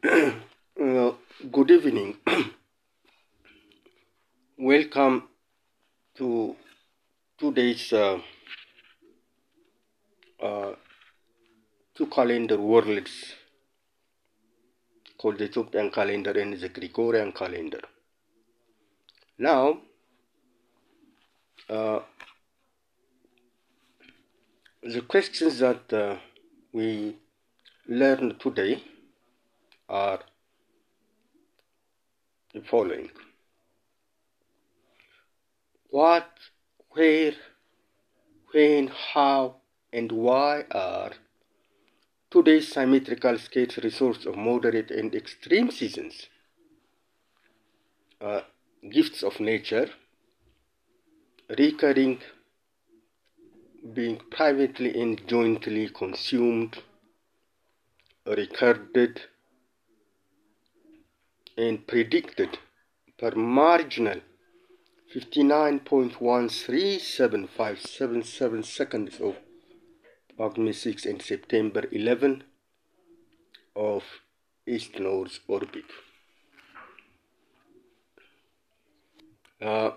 uh, good evening. Welcome to today's uh, uh, two calendar worlds called the Ethiopian calendar and the Gregorian calendar. Now, uh, the questions that uh, we learned today are the following What, where, when, how, and why are today's symmetrical scales resource of moderate and extreme seasons? Uh, gifts of nature, recurring, being privately and jointly consumed, recorded, and predicted per marginal 59.137577 seconds of August 6 and September 11 of east-north orbit. Uh,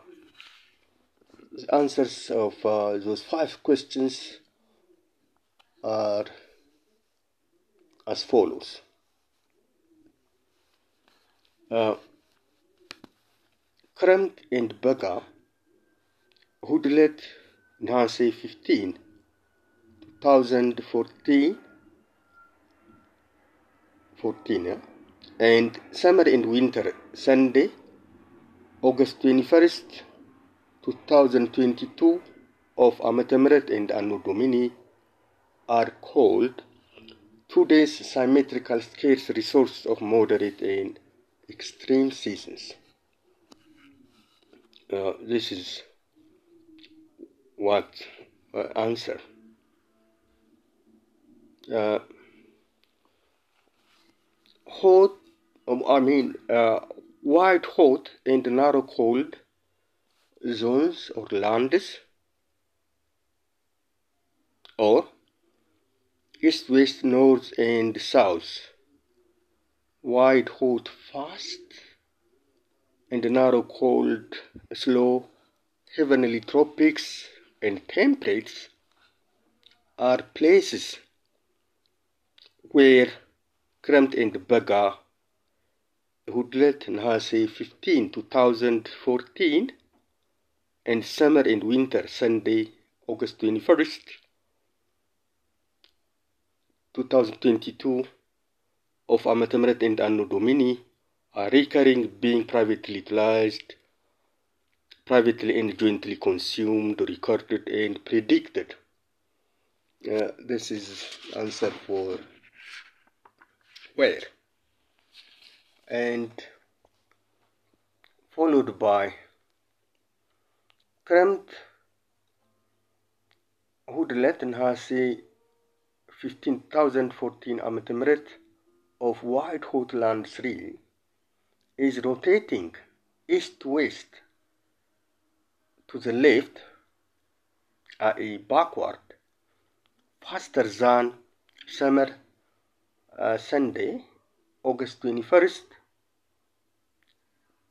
the answers of uh, those five questions are as follows uh, and Bega Ehudlet Nehase 15 2014 14 yeah? and Summer and Winter Sunday August 21st 2022 of Amete Mehret and Anno Domini are called Today's symmetrical scarce resource of moderate and extreme seasons. Uh, this is what uh, answer. Uh, hot, um, I mean, uh, wide hot and narrow cold zones or lands, or east, west, north, and south wide hot fast, and narrow cold slow, heavenly tropics and templates are places where Kermpt and Bega Ehudlet Nehase 15 2014 and Summer and Winter Sunday August 21st 2022 of ዓመተ and Anno Domini are recurring, being privately utilized, privately and jointly consumed, recorded, and predicted. Uh, this is answer for where and followed by Kermpt Latin has HC 15014 Amete Mehret of White Hot Land 3 is rotating east-west to the left, i.e. backward, faster than summer uh, Sunday, August 21st,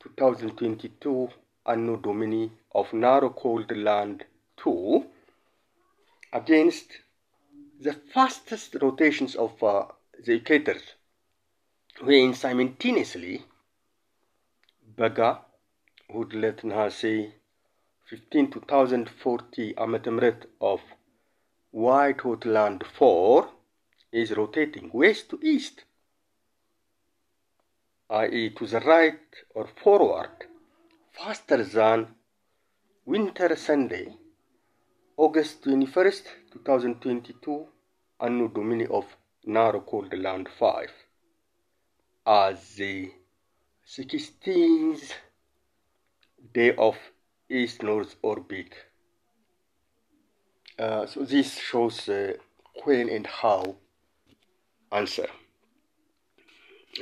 2022, Anno Domini of Narrow Cold Land 2 against the fastest rotations of uh, the equators, when simultaneously Bega would let Nehase, 15 2040 Amete Mehret of White Hot Land 4 is rotating west to east, i.e. to the right or forward, faster than Winter Sunday, August 21st, 2022, Anno Domini of Naro Cold Land 5 as the 16th day of east-north orbit. Uh, so this shows uh, when and how answer.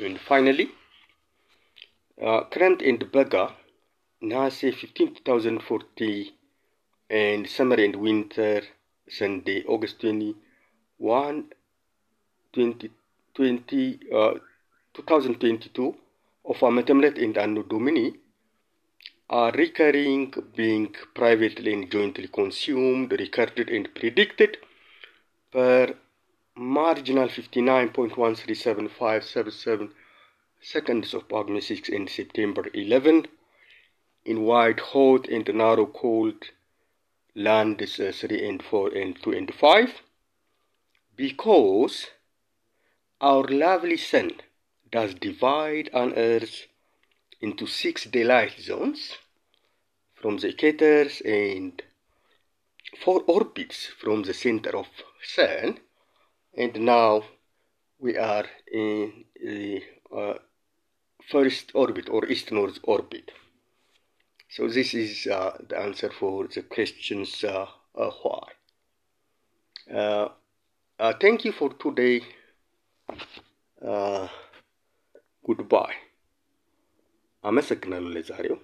And finally, uh, current and Bega, Nehase 15,040 and summer and winter Sunday, August 21, 2020, uh, 2022 of ዓመተ ምህረት ኤንድ አኖ ዶሚኒ are recurring being privately and jointly consumed, recorded and predicted per marginal 59.137577 seconds of August 6 and September 11 in wide, hot and narrow cold lands uh, 3 and 4 and 2 and 5 because our lovely sun does divide on earth into six daylight zones from the equators and four orbits from the center of sun and now we are in the uh, first orbit or east north orbit. So this is uh, the answer for the questions uh, uh, why. Uh, uh, thank you for today ጉድባይ። አመሰግናለሁ ለዛሬው።